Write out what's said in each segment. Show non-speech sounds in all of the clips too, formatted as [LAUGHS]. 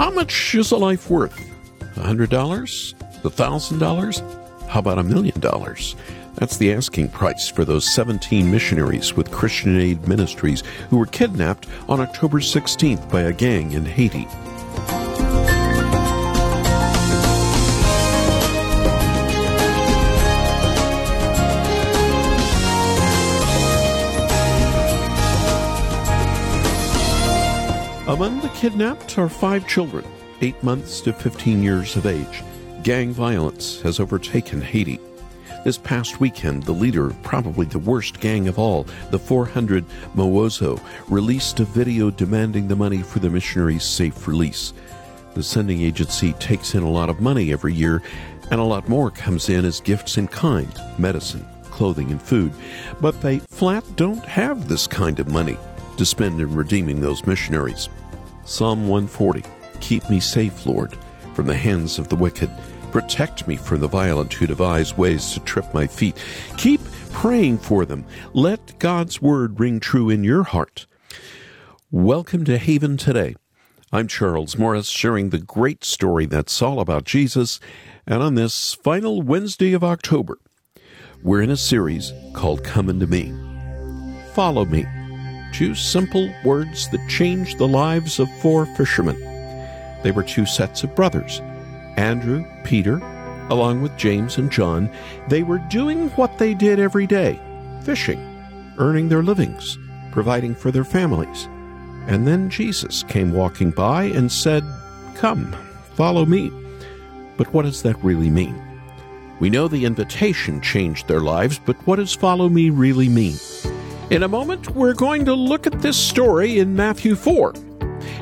How much is a life worth? A hundred dollars? A thousand dollars? How about a million dollars? That's the asking price for those 17 missionaries with Christian Aid Ministries who were kidnapped on October 16th by a gang in Haiti. Among the kidnapped are five children, 8 months to 15 years of age. Gang violence has overtaken Haiti. This past weekend, the leader of probably the worst gang of all, the 400 Mawozo, released a video demanding the money for the missionaries' safe release. The sending agency takes in a lot of money every year, and a lot more comes in as gifts in kind medicine, clothing, and food. But they flat don't have this kind of money to spend in redeeming those missionaries. Psalm 140 Keep me safe, Lord, from the hands of the wicked. Protect me from the violent who devise ways to trip my feet. Keep praying for them. Let God's word ring true in your heart. Welcome to Haven Today. I'm Charles Morris, sharing the great story that's all about Jesus. And on this final Wednesday of October, we're in a series called Come Unto Me. Follow me. Two simple words that changed the lives of four fishermen. They were two sets of brothers Andrew, Peter, along with James and John. They were doing what they did every day fishing, earning their livings, providing for their families. And then Jesus came walking by and said, Come, follow me. But what does that really mean? We know the invitation changed their lives, but what does follow me really mean? In a moment, we're going to look at this story in Matthew 4,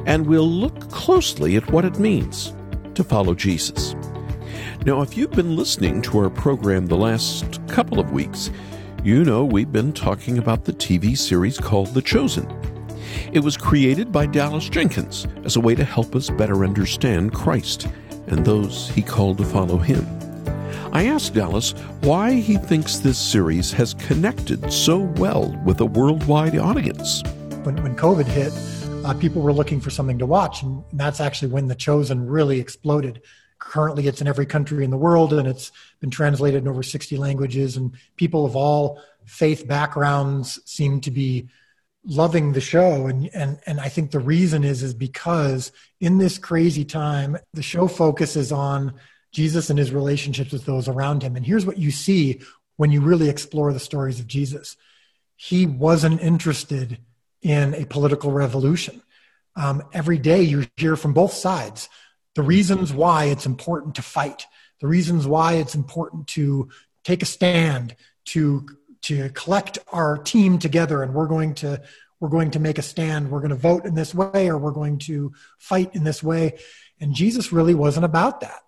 and we'll look closely at what it means to follow Jesus. Now, if you've been listening to our program the last couple of weeks, you know we've been talking about the TV series called The Chosen. It was created by Dallas Jenkins as a way to help us better understand Christ and those he called to follow him. I asked Dallas why he thinks this series has connected so well with a worldwide audience. When, when COVID hit, uh, people were looking for something to watch, and that's actually when The Chosen really exploded. Currently, it's in every country in the world, and it's been translated in over 60 languages, and people of all faith backgrounds seem to be loving the show and and and I think the reason is is because in this crazy time the show focuses on Jesus and his relationships with those around him. And here's what you see when you really explore the stories of Jesus he wasn't interested in a political revolution. Um, every day you hear from both sides the reasons why it's important to fight, the reasons why it's important to take a stand, to to collect our team together, and we're going to we're going to make a stand. We're going to vote in this way, or we're going to fight in this way. And Jesus really wasn't about that.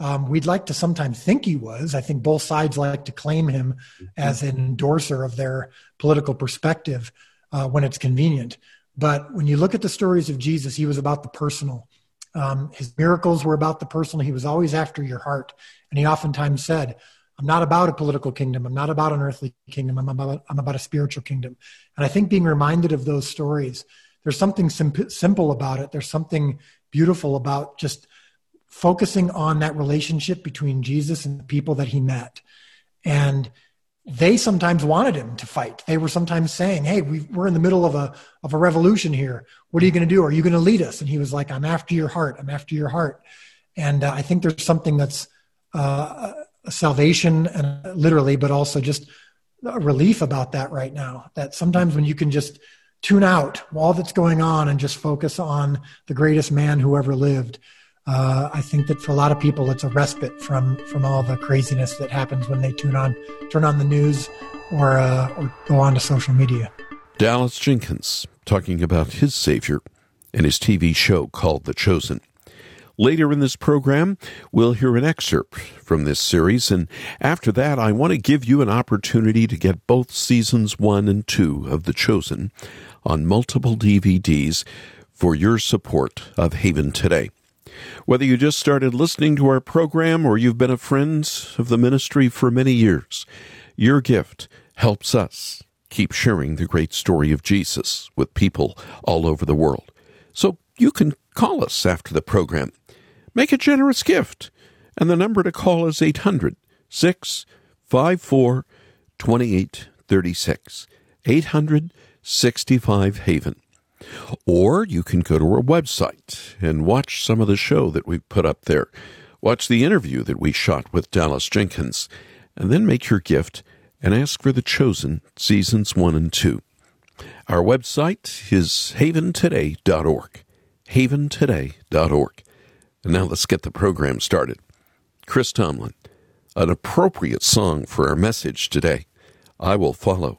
Um, we'd like to sometimes think he was. I think both sides like to claim him as an endorser of their political perspective uh, when it's convenient. But when you look at the stories of Jesus, he was about the personal. Um, his miracles were about the personal. He was always after your heart. And he oftentimes said, I'm not about a political kingdom. I'm not about an earthly kingdom. I'm about, I'm about a spiritual kingdom. And I think being reminded of those stories, there's something sim- simple about it. There's something beautiful about just focusing on that relationship between Jesus and the people that he met. And they sometimes wanted him to fight. They were sometimes saying, Hey, we, are in the middle of a, of a revolution here. What are you going to do? Are you going to lead us? And he was like, I'm after your heart. I'm after your heart. And uh, I think there's something that's uh, salvation and literally, but also just a relief about that right now. That sometimes when you can just tune out all that's going on and just focus on the greatest man who ever lived, uh, I think that for a lot of people, it's a respite from from all the craziness that happens when they tune on, turn on the news, or uh, or go on to social media. Dallas Jenkins talking about his Savior and his TV show called The Chosen. Later in this program, we'll hear an excerpt from this series, and after that, I want to give you an opportunity to get both seasons one and two of The Chosen on multiple DVDs for your support of Haven Today. Whether you just started listening to our program or you've been a friend of the ministry for many years, your gift helps us keep sharing the great story of Jesus with people all over the world. So you can call us after the program. Make a generous gift, and the number to call is 800 654 2836. 800 65 Haven. Or you can go to our website and watch some of the show that we've put up there. Watch the interview that we shot with Dallas Jenkins, and then make your gift and ask for The Chosen Seasons 1 and 2. Our website is haventoday.org. Haventoday.org. And now let's get the program started. Chris Tomlin, an appropriate song for our message today. I will follow.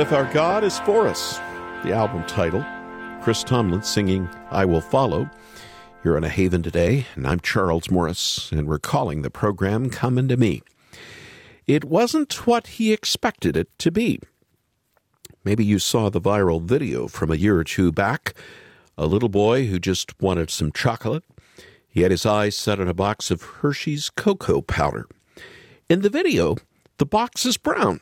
And if our God is for us, the album title, Chris Tomlin singing I Will Follow. You're in a haven today, and I'm Charles Morris, and we're calling the program Come Unto Me. It wasn't what he expected it to be. Maybe you saw the viral video from a year or two back. A little boy who just wanted some chocolate. He had his eyes set on a box of Hershey's cocoa powder. In the video, the box is brown.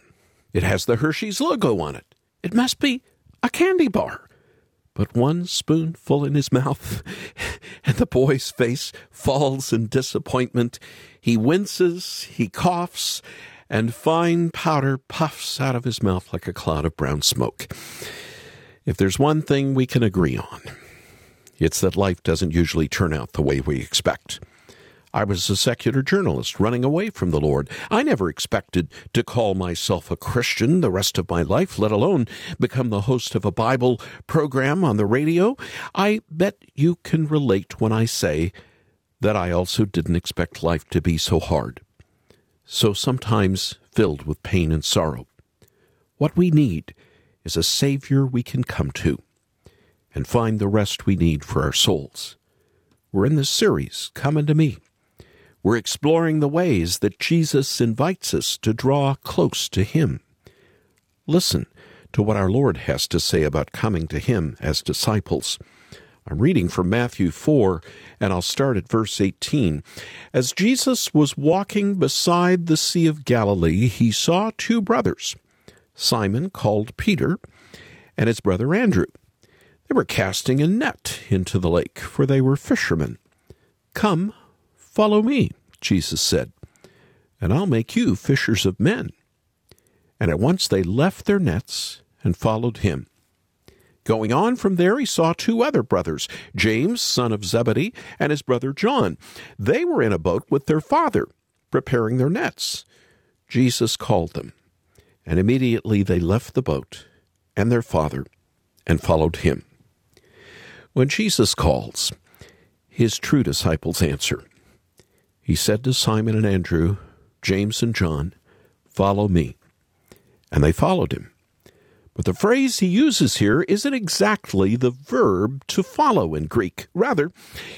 It has the Hershey's logo on it. It must be a candy bar. But one spoonful in his [LAUGHS] mouth, and the boy's face falls in disappointment. He winces, he coughs, and fine powder puffs out of his mouth like a cloud of brown smoke. If there's one thing we can agree on, It's that life doesn't usually turn out the way we expect. I was a secular journalist running away from the Lord. I never expected to call myself a Christian the rest of my life, let alone become the host of a Bible program on the radio. I bet you can relate when I say that I also didn't expect life to be so hard, so sometimes filled with pain and sorrow. What we need is a Savior we can come to and find the rest we need for our souls. We're in this series, Come Unto Me. We're exploring the ways that Jesus invites us to draw close to Him. Listen to what our Lord has to say about coming to Him as disciples. I'm reading from Matthew 4, and I'll start at verse 18. As Jesus was walking beside the Sea of Galilee, he saw two brothers, Simon called Peter, and his brother Andrew. They were casting a net into the lake, for they were fishermen. Come, follow me, Jesus said, and I'll make you fishers of men. And at once they left their nets and followed him. Going on from there, he saw two other brothers, James, son of Zebedee, and his brother John. They were in a boat with their father, preparing their nets. Jesus called them, and immediately they left the boat and their father and followed him. When Jesus calls, his true disciples answer. He said to Simon and Andrew, James and John, Follow me. And they followed him. But the phrase he uses here isn't exactly the verb to follow in Greek. Rather,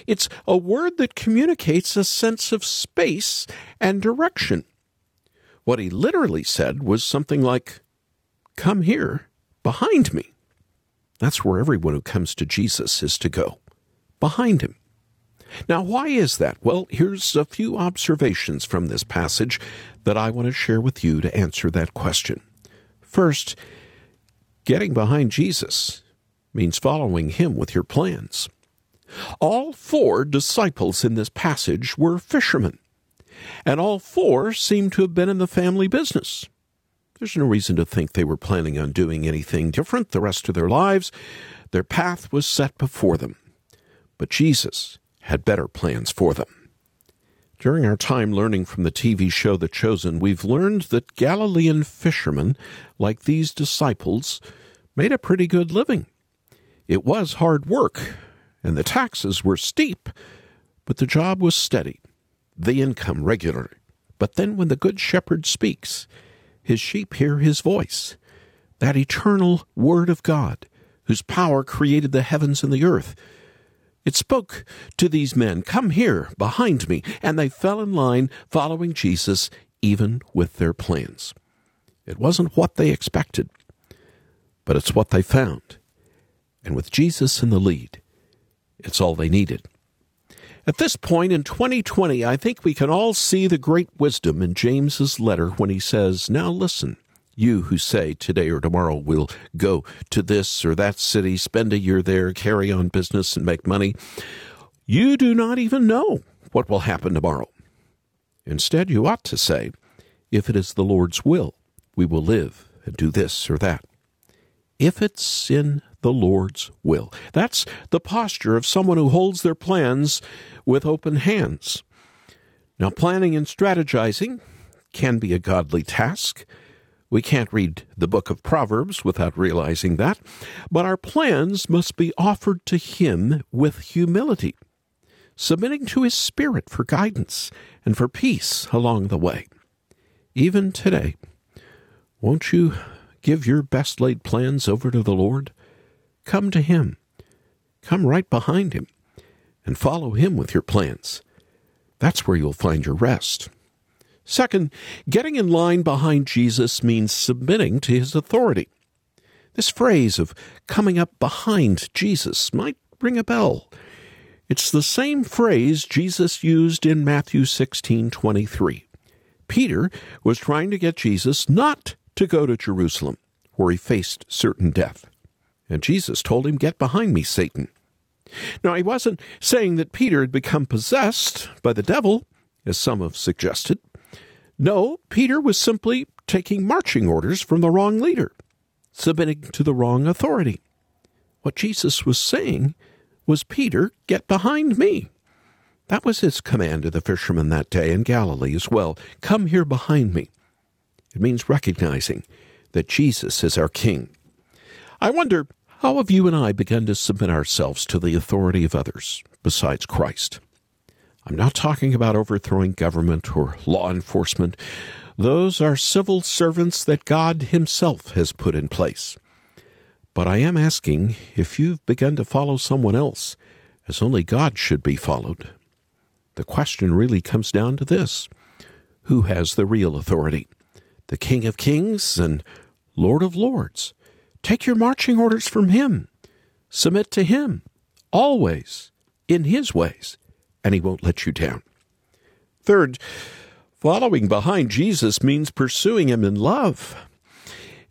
it's a word that communicates a sense of space and direction. What he literally said was something like, Come here, behind me. That's where everyone who comes to Jesus is to go, behind him. Now, why is that? Well, here's a few observations from this passage that I want to share with you to answer that question. First, getting behind Jesus means following him with your plans. All four disciples in this passage were fishermen, and all four seem to have been in the family business. There's no reason to think they were planning on doing anything different the rest of their lives. Their path was set before them. But Jesus had better plans for them. During our time learning from the TV show The Chosen, we've learned that Galilean fishermen, like these disciples, made a pretty good living. It was hard work, and the taxes were steep, but the job was steady, the income regular. But then when the Good Shepherd speaks, his sheep hear his voice, that eternal Word of God, whose power created the heavens and the earth. It spoke to these men, Come here, behind me, and they fell in line following Jesus, even with their plans. It wasn't what they expected, but it's what they found. And with Jesus in the lead, it's all they needed. At this point in 2020, I think we can all see the great wisdom in James's letter when he says, Now listen, you who say today or tomorrow we'll go to this or that city, spend a year there, carry on business, and make money. You do not even know what will happen tomorrow. Instead, you ought to say, If it is the Lord's will, we will live and do this or that. If it's in the Lord's will. That's the posture of someone who holds their plans with open hands. Now, planning and strategizing can be a godly task. We can't read the book of Proverbs without realizing that, but our plans must be offered to Him with humility, submitting to His Spirit for guidance and for peace along the way. Even today, won't you give your best laid plans over to the Lord? Come to Him. Come right behind Him and follow Him with your plans. That's where you'll find your rest. Second, getting in line behind Jesus means submitting to His authority. This phrase of coming up behind Jesus might ring a bell. It's the same phrase Jesus used in Matthew 16:23. Peter was trying to get Jesus not to go to Jerusalem, where he faced certain death. And Jesus told him, Get behind me, Satan. Now, he wasn't saying that Peter had become possessed by the devil, as some have suggested. No, Peter was simply taking marching orders from the wrong leader, submitting to the wrong authority. What Jesus was saying was Peter, Get behind me. That was his command to the fishermen that day in Galilee as well. Come here behind me. It means recognizing that Jesus is our King. I wonder, how have you and I begun to submit ourselves to the authority of others besides Christ? I'm not talking about overthrowing government or law enforcement. Those are civil servants that God Himself has put in place. But I am asking if you've begun to follow someone else, as only God should be followed. The question really comes down to this Who has the real authority? The King of Kings and Lord of Lords. Take your marching orders from Him. Submit to Him, always, in His ways, and He won't let you down. Third, following behind Jesus means pursuing Him in love.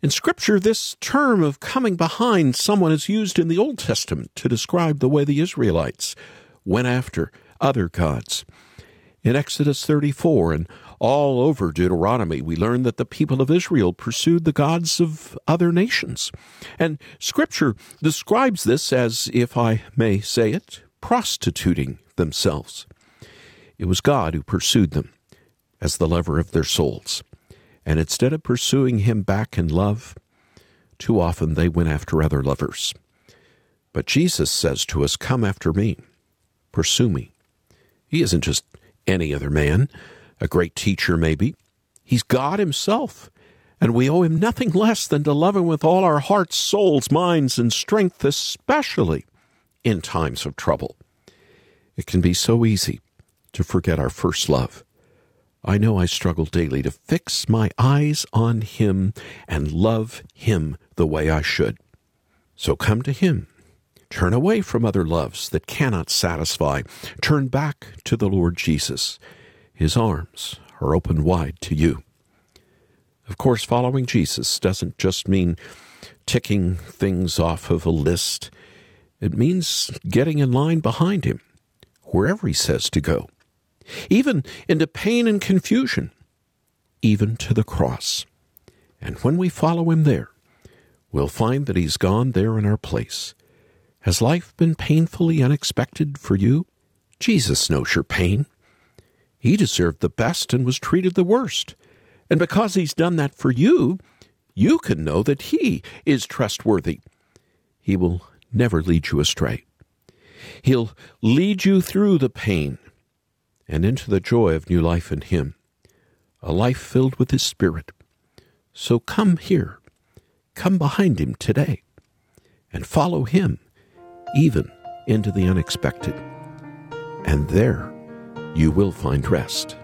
In Scripture, this term of coming behind someone is used in the Old Testament to describe the way the Israelites went after other gods. In Exodus 34 and all over Deuteronomy, we learn that the people of Israel pursued the gods of other nations. And Scripture describes this as, if I may say it, prostituting themselves. It was God who pursued them as the lover of their souls. And instead of pursuing him back in love, too often they went after other lovers. But Jesus says to us, Come after me, pursue me. He isn't just any other man, a great teacher maybe. He's God Himself, and we owe Him nothing less than to love Him with all our hearts, souls, minds, and strength, especially in times of trouble. It can be so easy to forget our first love I know I struggle daily to fix my eyes on Him and love Him the way I should. So come to Him. Turn away from other loves that cannot satisfy. Turn back to the Lord Jesus. His arms are open wide to you. Of course, following Jesus doesn't just mean ticking things off of a list. It means getting in line behind Him, wherever He says to go even into pain and confusion, even to the cross. And when we follow him there, we'll find that he's gone there in our place. Has life been painfully unexpected for you? Jesus knows your pain. He deserved the best and was treated the worst. And because he's done that for you, you can know that he is trustworthy. He will never lead you astray. He'll lead you through the pain and into the joy of new life in Him, a life filled with His Spirit. So come here, come behind Him today, and follow Him even into the unexpected. And there you will find rest.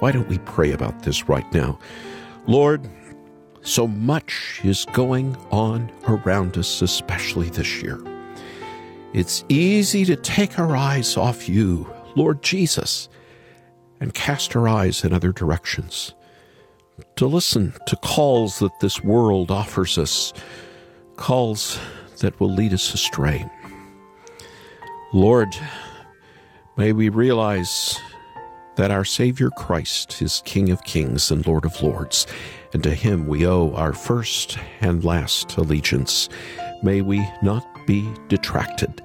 Why don't we pray about this right now? Lord, so much is going on around us, especially this year. It's easy to take our eyes off you Lord Jesus, and cast our eyes in other directions, to listen to calls that this world offers us, calls that will lead us astray. Lord, may we realize that our Savior Christ is King of kings and Lord of lords, and to him we owe our first and last allegiance. May we not be detracted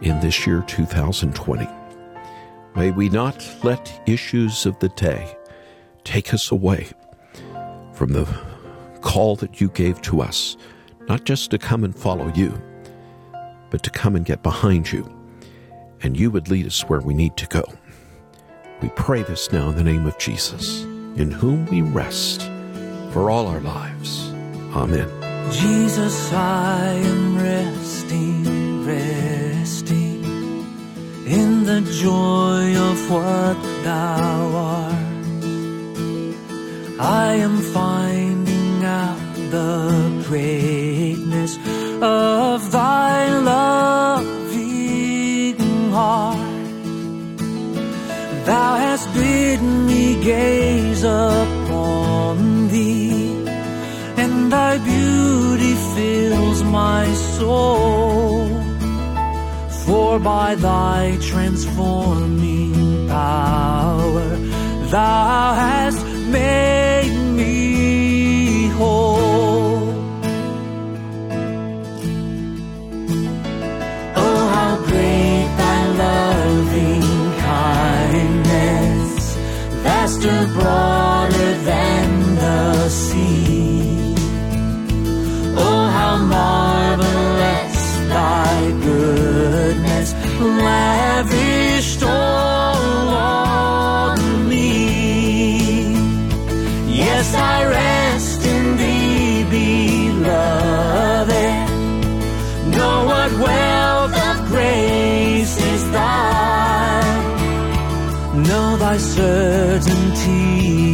in this year 2020. May we not let issues of the day take us away from the call that you gave to us, not just to come and follow you, but to come and get behind you, and you would lead us where we need to go. We pray this now in the name of Jesus, in whom we rest for all our lives. Amen. Jesus, I am resting, resting in the joy of what thou art. I am finding out the greatness of thy loving heart. Thou hast bidden me gaze fills my soul. For by thy transforming power, thou hast made me whole. Oh, how great thy loving kindness, vast abroad.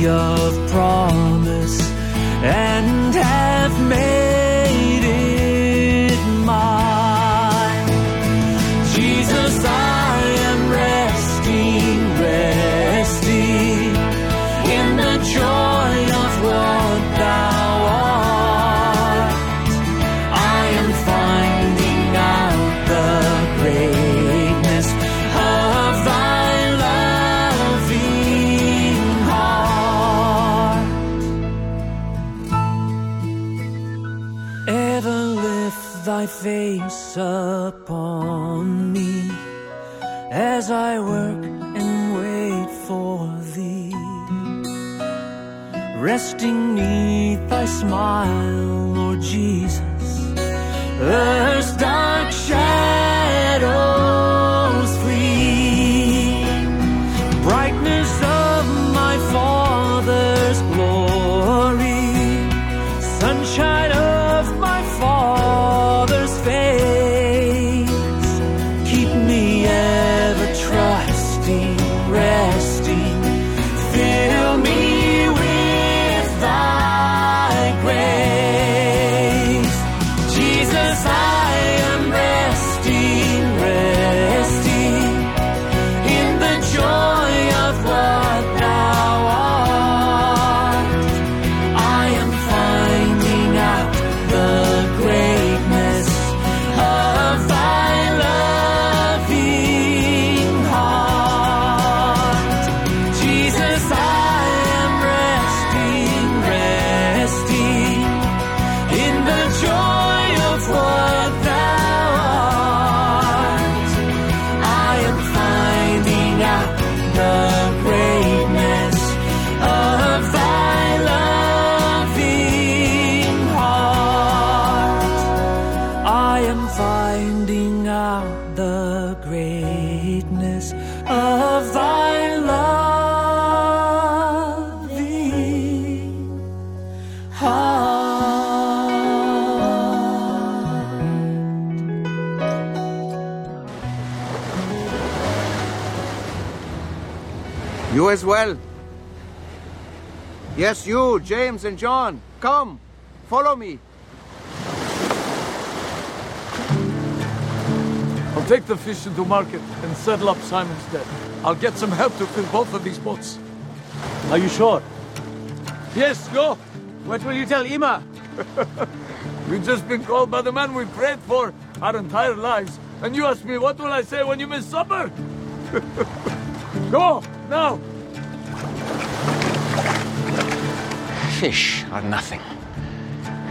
Of promise and thy face upon me as I work and wait for thee resting neath thy smile, Lord Jesus. Earth's dark shadows You as well. Yes, you, James and John. Come, follow me. I'll take the fish into market and settle up Simon's debt. I'll get some help to fill both of these boats. Are you sure? Yes, go. What will you tell Ima? [LAUGHS] We've just been called by the man we prayed for our entire lives. And you ask me, what will I say when you miss supper? [LAUGHS] go, now. Fish are nothing.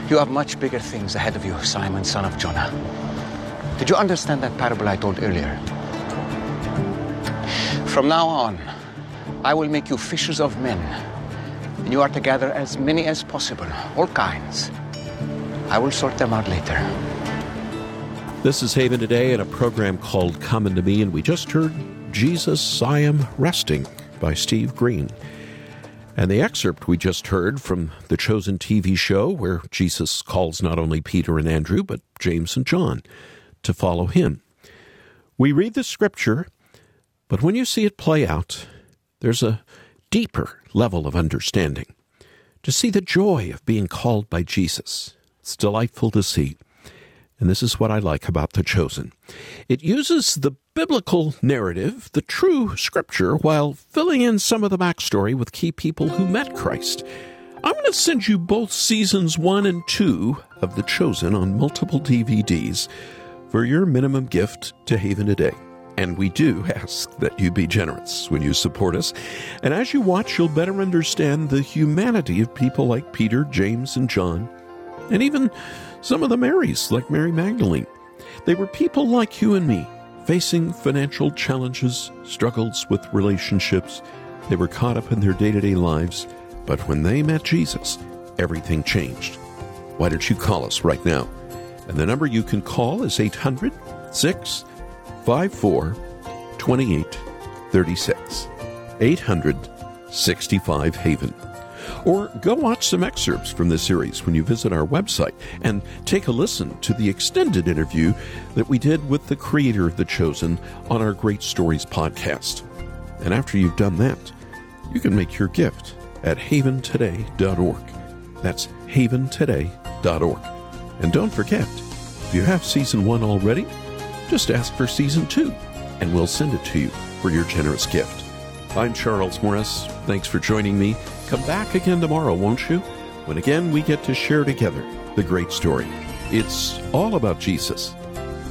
You have much bigger things ahead of you, Simon, son of Jonah. Did you understand that parable I told earlier? From now on, I will make you fishers of men, and you are to gather as many as possible, all kinds. I will sort them out later. This is Haven Today in a program called Come Unto Me, and we just heard Jesus, I Am Resting by Steve Green. And the excerpt we just heard from the Chosen TV show, where Jesus calls not only Peter and Andrew, but James and John to follow him. We read the scripture, but when you see it play out, there's a deeper level of understanding. To see the joy of being called by Jesus, it's delightful to see. And this is what I like about The Chosen. It uses the biblical narrative, the true scripture, while filling in some of the backstory with key people who met Christ. I'm going to send you both seasons one and two of The Chosen on multiple DVDs for your minimum gift to Haven Today. And we do [LAUGHS] ask that you be generous when you support us. And as you watch, you'll better understand the humanity of people like Peter, James, and John, and even some of the Marys, like Mary Magdalene. They were people like you and me, facing financial challenges, struggles with relationships. They were caught up in their day to day lives, but when they met Jesus, everything changed. Why don't you call us right now? And the number you can call is 800 654 2836. 800 65 Haven. Or go watch some excerpts from this series when you visit our website and take a listen to the extended interview that we did with the creator of The Chosen on our Great Stories podcast. And after you've done that, you can make your gift at haventoday.org. That's haventoday.org. And don't forget, if you have season one already, just ask for season two, and we'll send it to you for your generous gift. I'm Charles Morris. Thanks for joining me. Come back again tomorrow, won't you? When again we get to share together the great story. It's all about Jesus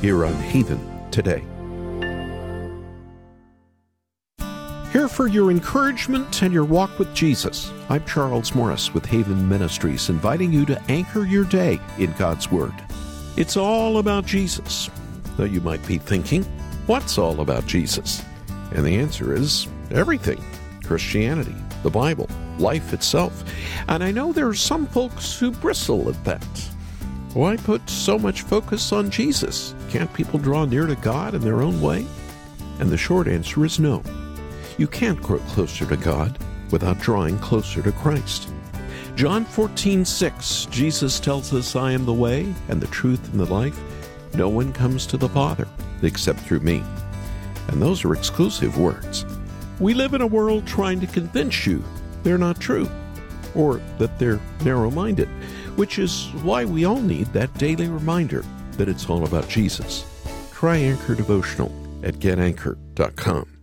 here on Haven today. Here for your encouragement and your walk with Jesus. I'm Charles Morris with Haven Ministries, inviting you to anchor your day in God's Word. It's all about Jesus. Though you might be thinking, what's all about Jesus? And the answer is everything Christianity, the Bible, life itself. And I know there are some folks who bristle at that. Why put so much focus on Jesus? Can't people draw near to God in their own way? And the short answer is no. You can't grow closer to God without drawing closer to Christ. John 14, 6, Jesus tells us, I am the way and the truth and the life. No one comes to the Father except through me. And those are exclusive words. We live in a world trying to convince you they're not true or that they're narrow minded, which is why we all need that daily reminder that it's all about Jesus. Try Anchor Devotional at getanchor.com.